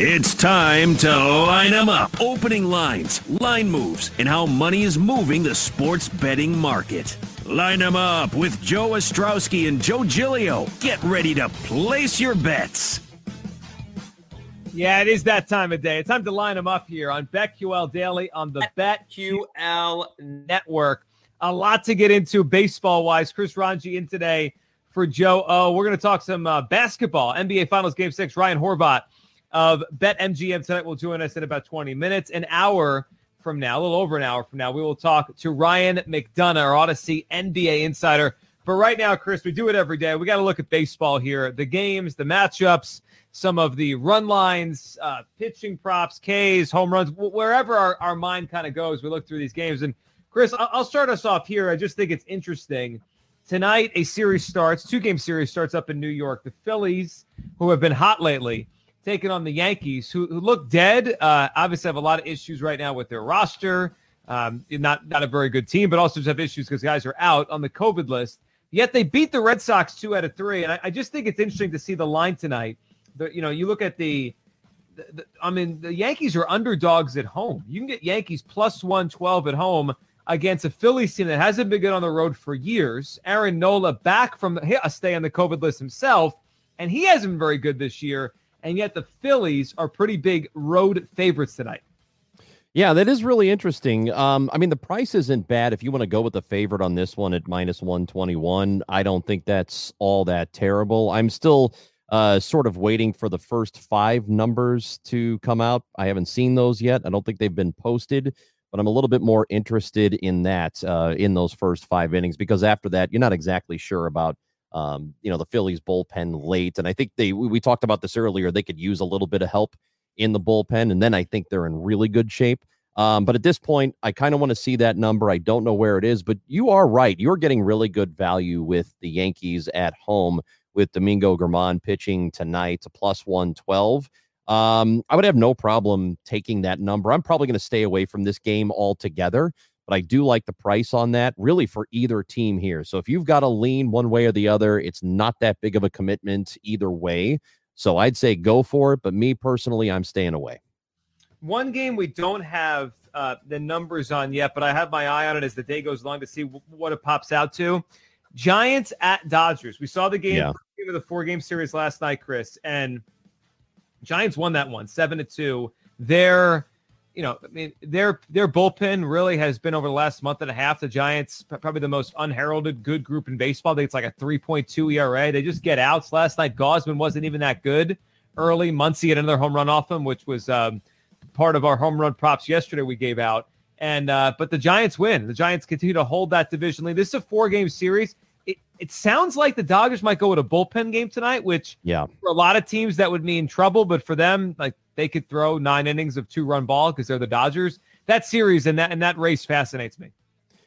It's time to line them up. Opening lines, line moves, and how money is moving the sports betting market. Line them up with Joe Ostrowski and Joe Giglio. Get ready to place your bets. Yeah, it is that time of day. It's time to line them up here on BetQL Daily on the BetQL Network. A lot to get into baseball wise. Chris Ranji in today for Joe O. We're going to talk some uh, basketball, NBA Finals Game Six. Ryan Horvat of BetMGM tonight will join us in about 20 minutes, an hour from now, a little over an hour from now. We will talk to Ryan McDonough, our Audacy NBA insider. But right now, Chris, we do it every day. We got to look at baseball here the games, the matchups, some of the run lines, uh, pitching props, Ks, home runs, wherever our, our mind kind of goes. We look through these games. And Chris, I'll start us off here. I just think it's interesting. Tonight, a series starts, two game series starts up in New York. The Phillies, who have been hot lately, taking on the Yankees, who, who look dead. Uh, obviously, have a lot of issues right now with their roster. Um, not not a very good team, but also just have issues because guys are out on the COVID list. Yet they beat the Red Sox two out of three, and I, I just think it's interesting to see the line tonight. The, you know, you look at the, the, the, I mean, the Yankees are underdogs at home. You can get Yankees plus one twelve at home against a Phillies team that hasn't been good on the road for years. Aaron Nola back from a stay on the COVID list himself, and he hasn't been very good this year and yet the Phillies are pretty big road favorites tonight. Yeah, that is really interesting. Um, I mean, the price isn't bad if you want to go with the favorite on this one at minus 121. I don't think that's all that terrible. I'm still uh, sort of waiting for the first five numbers to come out. I haven't seen those yet. I don't think they've been posted, but I'm a little bit more interested in that uh, in those first five innings because after that, you're not exactly sure about um, you know, the Phillies bullpen late. And I think they, we, talked about this earlier, they could use a little bit of help in the bullpen. And then I think they're in really good shape. Um, but at this point, I kind of want to see that number. I don't know where it is, but you are right. You're getting really good value with the Yankees at home with Domingo German pitching tonight to plus 112. Um, I would have no problem taking that number. I'm probably going to stay away from this game altogether but I do like the price on that really for either team here. So if you've got to lean one way or the other, it's not that big of a commitment either way. So I'd say go for it. But me personally, I'm staying away. One game we don't have uh, the numbers on yet, but I have my eye on it as the day goes along to see w- what it pops out to. Giants at Dodgers. We saw the game, yeah. of the four game series last night, Chris, and Giants won that one seven to two. They're you know, I mean, their their bullpen really has been over the last month and a half. The Giants probably the most unheralded good group in baseball. They it's like a 3.2 ERA. They just get outs. Last night, Gausman wasn't even that good early. Muncy had another home run off him, which was um, part of our home run props yesterday we gave out. And uh, but the Giants win. The Giants continue to hold that division lead. This is a four game series. It, it sounds like the Dodgers might go with a bullpen game tonight, which yeah, for a lot of teams that would mean trouble. But for them, like they could throw nine innings of two run ball because they're the Dodgers. That series and that and that race fascinates me.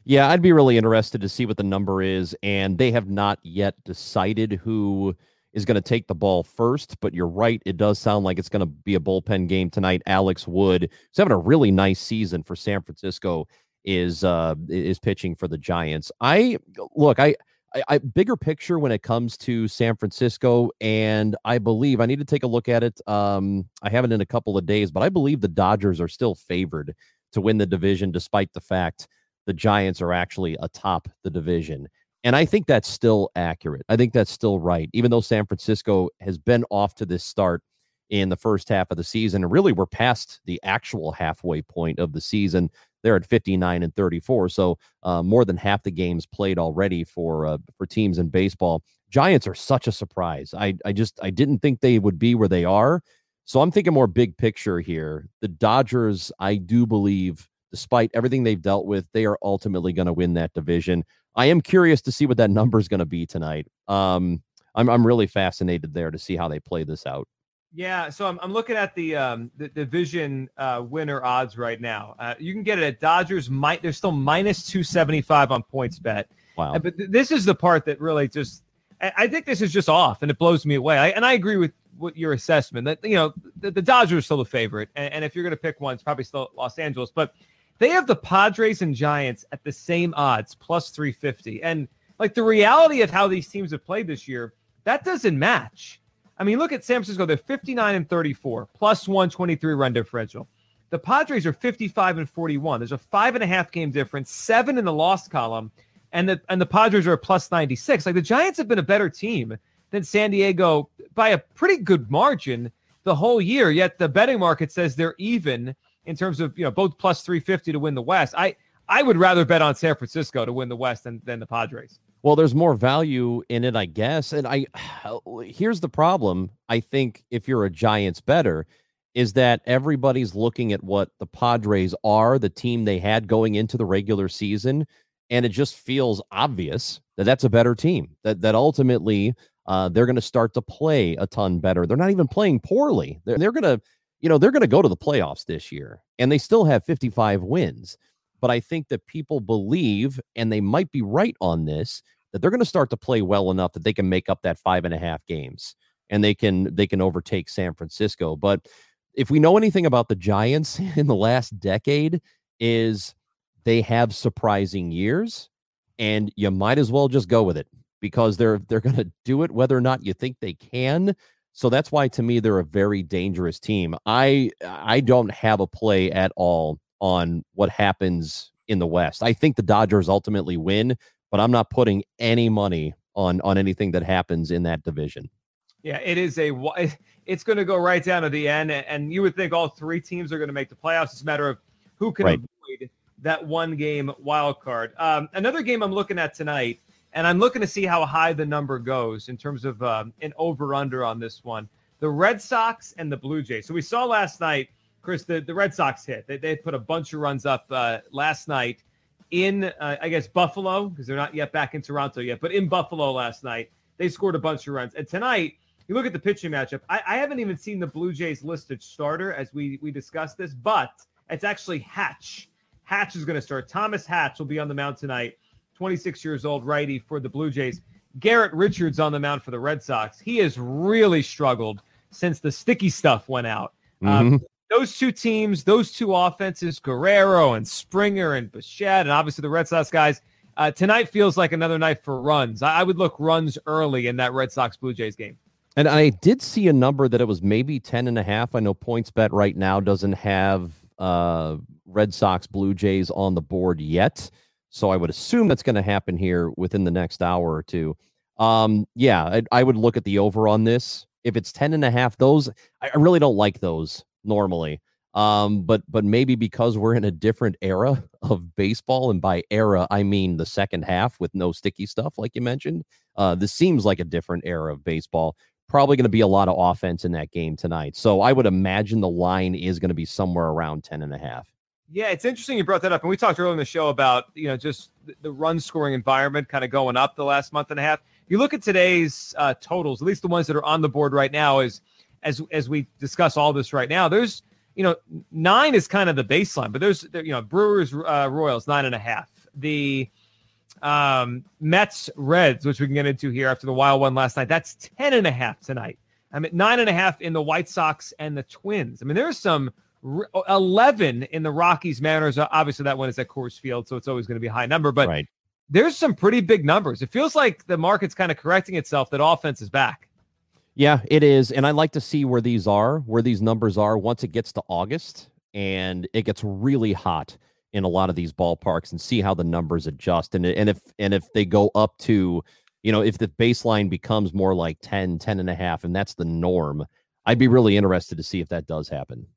Yeah, I'd be really interested to see what the number is, and they have not yet decided who is going to take the ball first. But you're right; it does sound like it's going to be a bullpen game tonight. Alex Wood, who's having a really nice season for San Francisco, is uh is pitching for the Giants. I look, I I, I, bigger picture when it comes to San Francisco, and I believe I need to take a look at it. Um, I haven't in a couple of days, but I believe the Dodgers are still favored to win the division, despite the fact the Giants are actually atop the division. And I think that's still accurate. I think that's still right, even though San Francisco has been off to this start in the first half of the season. And really, we're past the actual halfway point of the season. They're at 59 and 34, so uh, more than half the games played already for uh, for teams in baseball. Giants are such a surprise. I I just I didn't think they would be where they are. So I'm thinking more big picture here. The Dodgers, I do believe, despite everything they've dealt with, they are ultimately going to win that division. I am curious to see what that number is going to be tonight. Um, I'm I'm really fascinated there to see how they play this out. Yeah, so I'm, I'm looking at the um, the division uh, winner odds right now. Uh, you can get it at Dodgers. Might they're still minus two seventy five on PointsBet. Wow. Uh, but th- this is the part that really just I, I, think this is just off, and it blows me away. I, and I agree with, with your assessment that you know the, the Dodgers are still the favorite, and, and if you're going to pick one, it's probably still Los Angeles. But they have the Padres and Giants at the same odds, plus three fifty, and like the reality of how these teams have played this year, that doesn't match. I mean, look at San Francisco. They're 59 and 34, plus 123 run differential. The Padres are 55 and 41. There's a five and a half game difference, seven in the lost column, and the and the Padres are plus 96. Like the Giants have been a better team than San Diego by a pretty good margin the whole year. Yet the betting market says they're even in terms of you know both plus 350 to win the West. I I would rather bet on San Francisco to win the West than, than the Padres. Well, there's more value in it, I guess. And I here's the problem. I think if you're a Giants bettor, is that everybody's looking at what the Padres are, the team they had going into the regular season, and it just feels obvious that that's a better team. That that ultimately uh, they're going to start to play a ton better. They're not even playing poorly. They're, they're going to, you know, they're going to go to the playoffs this year, and they still have 55 wins. But I think that people believe, and they might be right on this, that they're going to start to play well enough that they can make up that five and a half games and they can they can overtake San Francisco. But if we know anything about the Giants in the last decade, is they have surprising years, and you might as well just go with it because they're they're going to do it whether or not you think they can. So that's why to me they're a very dangerous team. I I don't have a play at all on what happens in the West. I think the Dodgers ultimately win, but I'm not putting any money on on anything that happens in that division. Yeah, it is a it's going to go right down to the end, and you would think all three teams are going to make the playoffs. It's a matter of who can right. avoid that one game wild card. Um, another game I'm looking at tonight, and I'm looking to see how high the number goes in terms of um, an over under on this one. The Red Sox and the Blue Jays. So we saw last night Chris, the, the Red Sox hit. They, they put a bunch of runs up uh, last night in, uh, I guess, Buffalo, because they're not yet back in Toronto yet, but in Buffalo last night, they scored a bunch of runs. And tonight, you look at the pitching matchup. I, I haven't even seen the Blue Jays listed starter as we, we discussed this, but it's actually Hatch. Hatch is going to start. Thomas Hatch will be on the mound tonight, 26 years old, righty for the Blue Jays. Garrett Richards on the mound for the Red Sox. He has really struggled since the sticky stuff went out. Um, mm-hmm those two teams, those two offenses, Guerrero and Springer and Bichette, and obviously the Red Sox guys, uh, tonight feels like another night for runs. I, I, would look runs early in that Red Sox Blue Jays game. And I did see a number that it was maybe 10 and a half. I know PointsBet right now doesn't have uh, Red Sox Blue Jays on the board yet. So I would assume that's going to happen here within the next hour or two. Um, yeah, I, I would look at the over on this. If it's 10 and a half, those I really don't like those normally. Um, but but maybe because we're in a different era of baseball, and by era I mean the second half with no sticky stuff, like you mentioned. Uh, this seems like a different era of baseball. Probably going to be a lot of offense in that game tonight. So I would imagine the line is going to be somewhere around 10 and a half. Yeah, it's interesting you brought that up. And we talked earlier in the show about, you know, just the run scoring environment kind of going up the last month and a half. You look at today's uh, totals, at least the ones that are on the board right now, is as as we discuss all this right now, there's you know nine is kind of the baseline, but there's you know Brewers uh, Royals nine and a half. The um, Mets Reds, which we can get into here after the wild one last night, that's ten and a half tonight. I'm at nine and a half in the White Sox and the Twins. I mean, there's some 11 in the Rockies Mariners. Obviously, that one is at Coors Field, so it's always going to be a high number, but right. there's some pretty big numbers. It feels like the market's kind of correcting itself that offense is back. Yeah, it is. And I'd like to see where these are, where these numbers are once it gets to August and it gets really hot in a lot of these ballparks and see how the numbers adjust. And, and if and if they go up to, you know, if the baseline becomes more like 10, 10 and a half, and that's the norm, I'd be really interested to see if that does happen.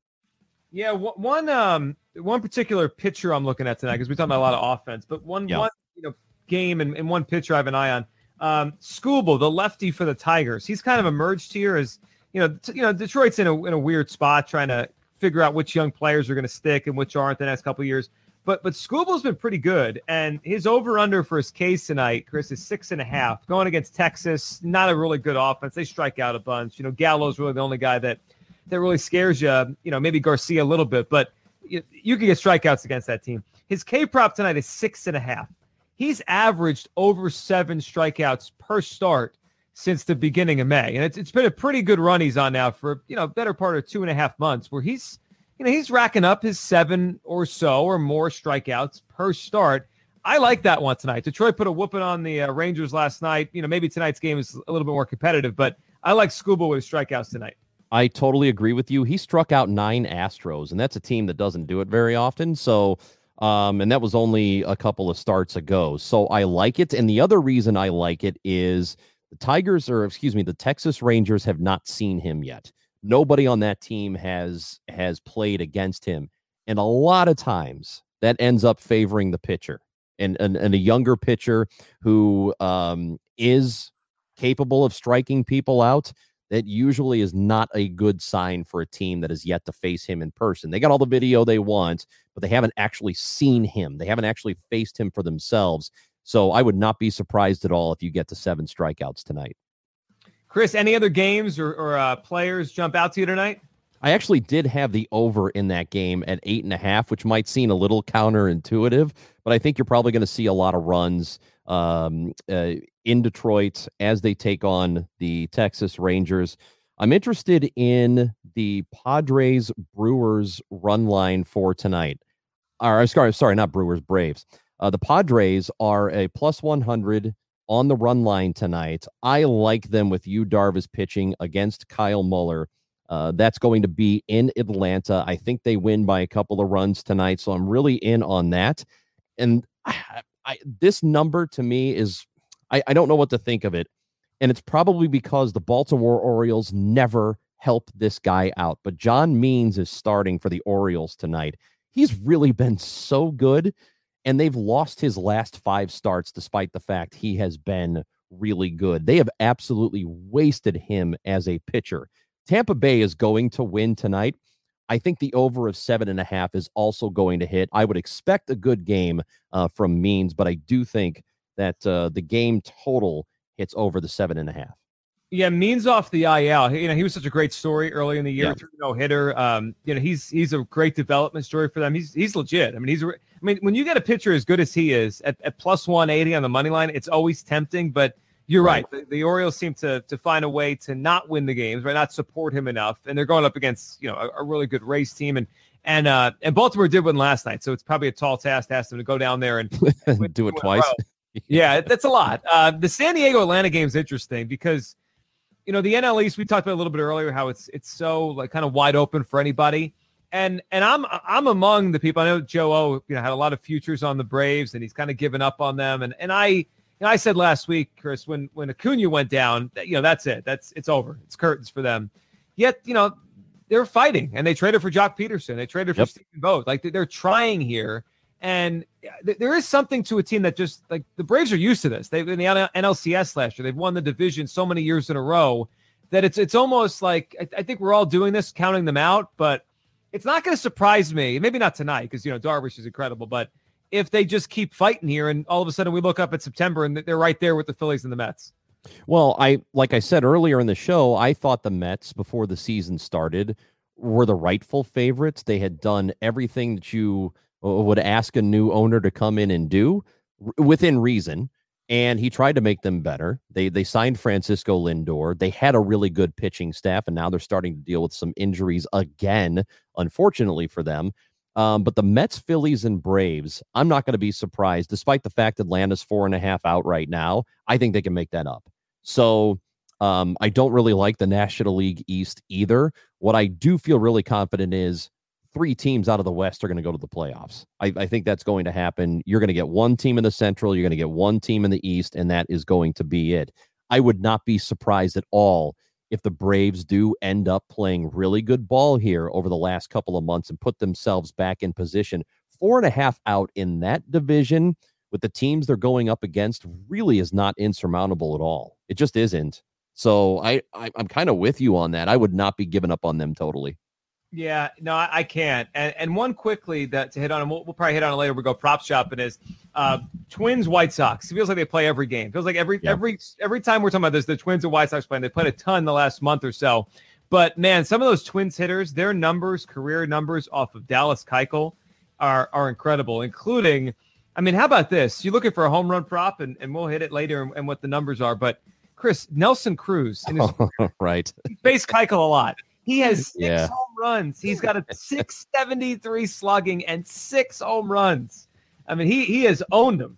Yeah, one um one particular pitcher I'm looking at tonight because we talk about a lot of offense, but one yeah. one you know game and, and one pitcher I have an eye on um, Skubal, the lefty for the Tigers, he's kind of emerged here as you know, t- you know, Detroit's in a in a weird spot trying to figure out which young players are going to stick and which aren't the next couple years. But but Skubal's been pretty good, and his over under for his Ks tonight, Chris, is six and a half. Going against Texas, not a really good offense. They strike out a bunch. You know, Gallo's really the only guy that that really scares you. You know, maybe Garcia a little bit, but you, you can get strikeouts against that team. His K prop tonight is six and a half he's averaged over seven strikeouts per start since the beginning of May. And it's, it's been a pretty good run he's on now for, you know, better part of two and a half months where he's, you know, he's racking up his seven or so or more strikeouts per start. I like that one tonight. Detroit put a whooping on the uh, Rangers last night. You know, maybe tonight's game is a little bit more competitive, but I like Skubal with strikeouts tonight. I totally agree with you. He struck out nine Astros, and that's a team that doesn't do it very often. So, um, and that was only a couple of starts ago. So I like it. And the other reason I like it is the Tigers, or excuse me, the Texas Rangers have not seen him yet. Nobody on that team has has played against him, and a lot of times that ends up favoring the pitcher and and, and a younger pitcher who um, is capable of striking people out that usually is not a good sign for a team that has yet to face him in person. They got all the video they want, but they haven't actually seen him. They haven't actually faced him for themselves. So I would not be surprised at all if you get to seven strikeouts tonight. Chris, any other games or, or uh, players jump out to you tonight? I actually did have the over in that game at eight and a half, which might seem a little counterintuitive, but I think you're probably going to see a lot of runs um, uh, in Detroit as they take on the Texas Rangers. I'm interested in the Padres Brewers run line for tonight. Or I'm sorry, sorry, not Brewers, Braves. Uh, the Padres are a plus 100 on the run line tonight. I like them with Yu Darvish pitching against Kyle Muller. Uh, that's going to be in Atlanta. I think they win by a couple of runs tonight, so I'm really in on that. And I, I, this number to me is I, I don't know what to think of it. And it's probably because the Baltimore Orioles never help this guy out. But John Means is starting for the Orioles tonight. He's really been so good, and they've lost his last five starts despite the fact he has been really good. They have absolutely wasted him as a pitcher. Tampa Bay is going to win tonight. I think the over of seven and a half is also going to hit. I would expect a good game uh, from Means, but I do think that uh, the game total hits over the seven and a half. Yeah, Means off the IL. You know, he was such a great story early in the year. Yeah. No hitter. Um, you know, he's he's a great development story for them. He's he's legit. I mean, he's. I mean, when you get a pitcher as good as he is at, at plus one eighty on the money line, it's always tempting. But you're right. right. The, the, Orioles seem to to find a way to not win the games, right? Not support him enough, and they're going up against you know a, a really good Rays team, and and uh and Baltimore did win last night, so it's probably a tall task to ask them to go down there and do it twice. Yeah, that's a lot. Uh, the San Diego Atlanta game is interesting because you know the NL East. We talked about a little bit earlier how it's it's so like kind of wide open for anybody. And and I'm I'm among the people. I know Joe O you know had a lot of futures on the Braves, and he's kind of given up on them. And and I know, I said last week, Chris, when when Acuna went down, you know, that's it. That's it's over. It's curtains for them. Yet, you know, they're fighting and they traded for Joc Pederson. They traded for yep. Stephen Vogt. Like they're trying here. And there is something to a team that just like the Braves are used to this. They've in the NLCS last year. They've won the division so many years in a row that it's it's almost like I, I think we're all doing this, counting them out. But it's not going to surprise me. Maybe not tonight because you know Darvish is incredible, but if they just keep fighting here and all of a sudden we look up at September and they're right there with the Phillies and the Mets. Well, I like I said earlier in the show, I thought the Mets before the season started were the rightful favorites. They had done everything that you would ask a new owner to come in and do within reason and he tried to make them better. They they signed Francisco Lindor. They had a really good pitching staff and now they're starting to deal with some injuries again, unfortunately for them. Um, but the Mets, Phillies, and Braves, I'm not going to be surprised, despite the fact Atlanta's four and a half out right now. I think they can make that up. So um, I don't really like the National League East either. What I do feel really confident is three teams out of the West are going to go to the playoffs. I, I think that's going to happen. You're going to get one team in the Central, you're going to get one team in the East, and that is going to be it. I would not be surprised at all if the Braves do end up playing really good ball here over the last couple of months and put themselves back in position, four and a half out in that division with the teams they're going up against really is not insurmountable at all. It just isn't. So I, I am kind of with you on that. I would not be giving up on them totally. Yeah, no, I, I can't. And and one quickly that to hit on, and we'll, we'll probably hit on it later. We go prop shopping is uh, Twins White Sox. It feels like they play every game. It feels like every yeah. every every time we're talking about this, the Twins and White Sox playing. They played a ton the last month or so. But man, some of those Twins hitters, their numbers, career numbers off of Dallas Keuchel are are incredible, including. I mean, how about this? You're looking for a home run prop, and, and we'll hit it later and, and what the numbers are. But Chris Nelson Cruz, in his, right, face Keuchel a lot. He has six yeah. Runs. He's got a 673 slugging and six home runs. I mean, he he has owned them.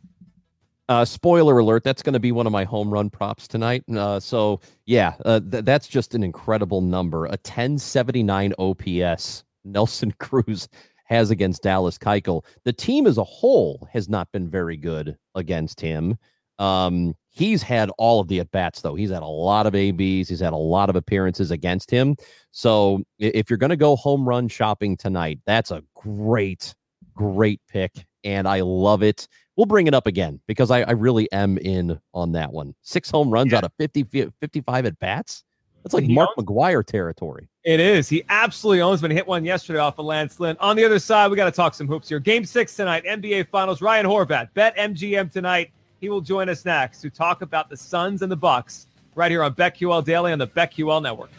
Uh, spoiler alert, that's going to be one of my home run props tonight. Uh, so, yeah, uh, th- that's just an incredible number. A 1079 OPS Nelson Cruz has against Dallas Keuchel. The team as a whole has not been very good against him. Um, he's had all of the at bats, though. He's had a lot of ABs. He's had a lot of appearances against him. So if you're going to go home run shopping tonight, that's a great, great pick. And I love it. We'll bring it up again because I, I really am in on that one. Six home runs yeah. out of 50, 55 at bats. That's like Mark owns- McGwire territory. It is. He absolutely owns he hit one yesterday off of Lance Lynn. On the other side, we got to talk some hoops here. Game six tonight, NBA Finals. Ryan Horvat, BetMGM tonight. He will join us next to talk about the Suns and the Bucks right here on BetQL Daily on the BetQL Network.